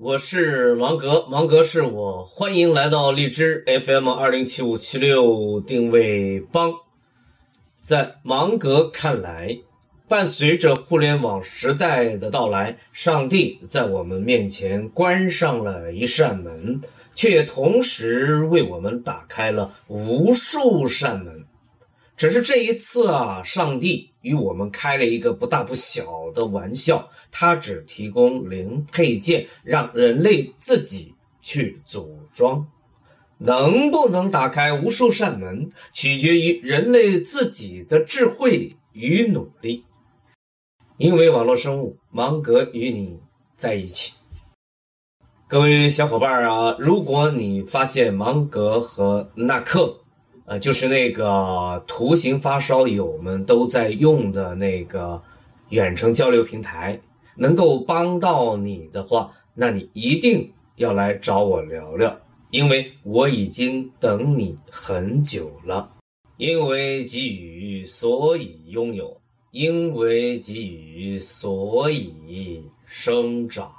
我是芒格，芒格是我，欢迎来到荔枝 FM 二零七五七六定位帮。在芒格看来，伴随着互联网时代的到来，上帝在我们面前关上了一扇门，却也同时为我们打开了无数扇门。只是这一次啊，上帝与我们开了一个不大不小的玩笑，他只提供零配件，让人类自己去组装。能不能打开无数扇门，取决于人类自己的智慧与努力。因为网络生物，芒格与你在一起。各位小伙伴啊，如果你发现芒格和纳克。呃，就是那个图形发烧友们都在用的那个远程交流平台，能够帮到你的话，那你一定要来找我聊聊，因为我已经等你很久了。因为给予，所以拥有；因为给予，所以生长。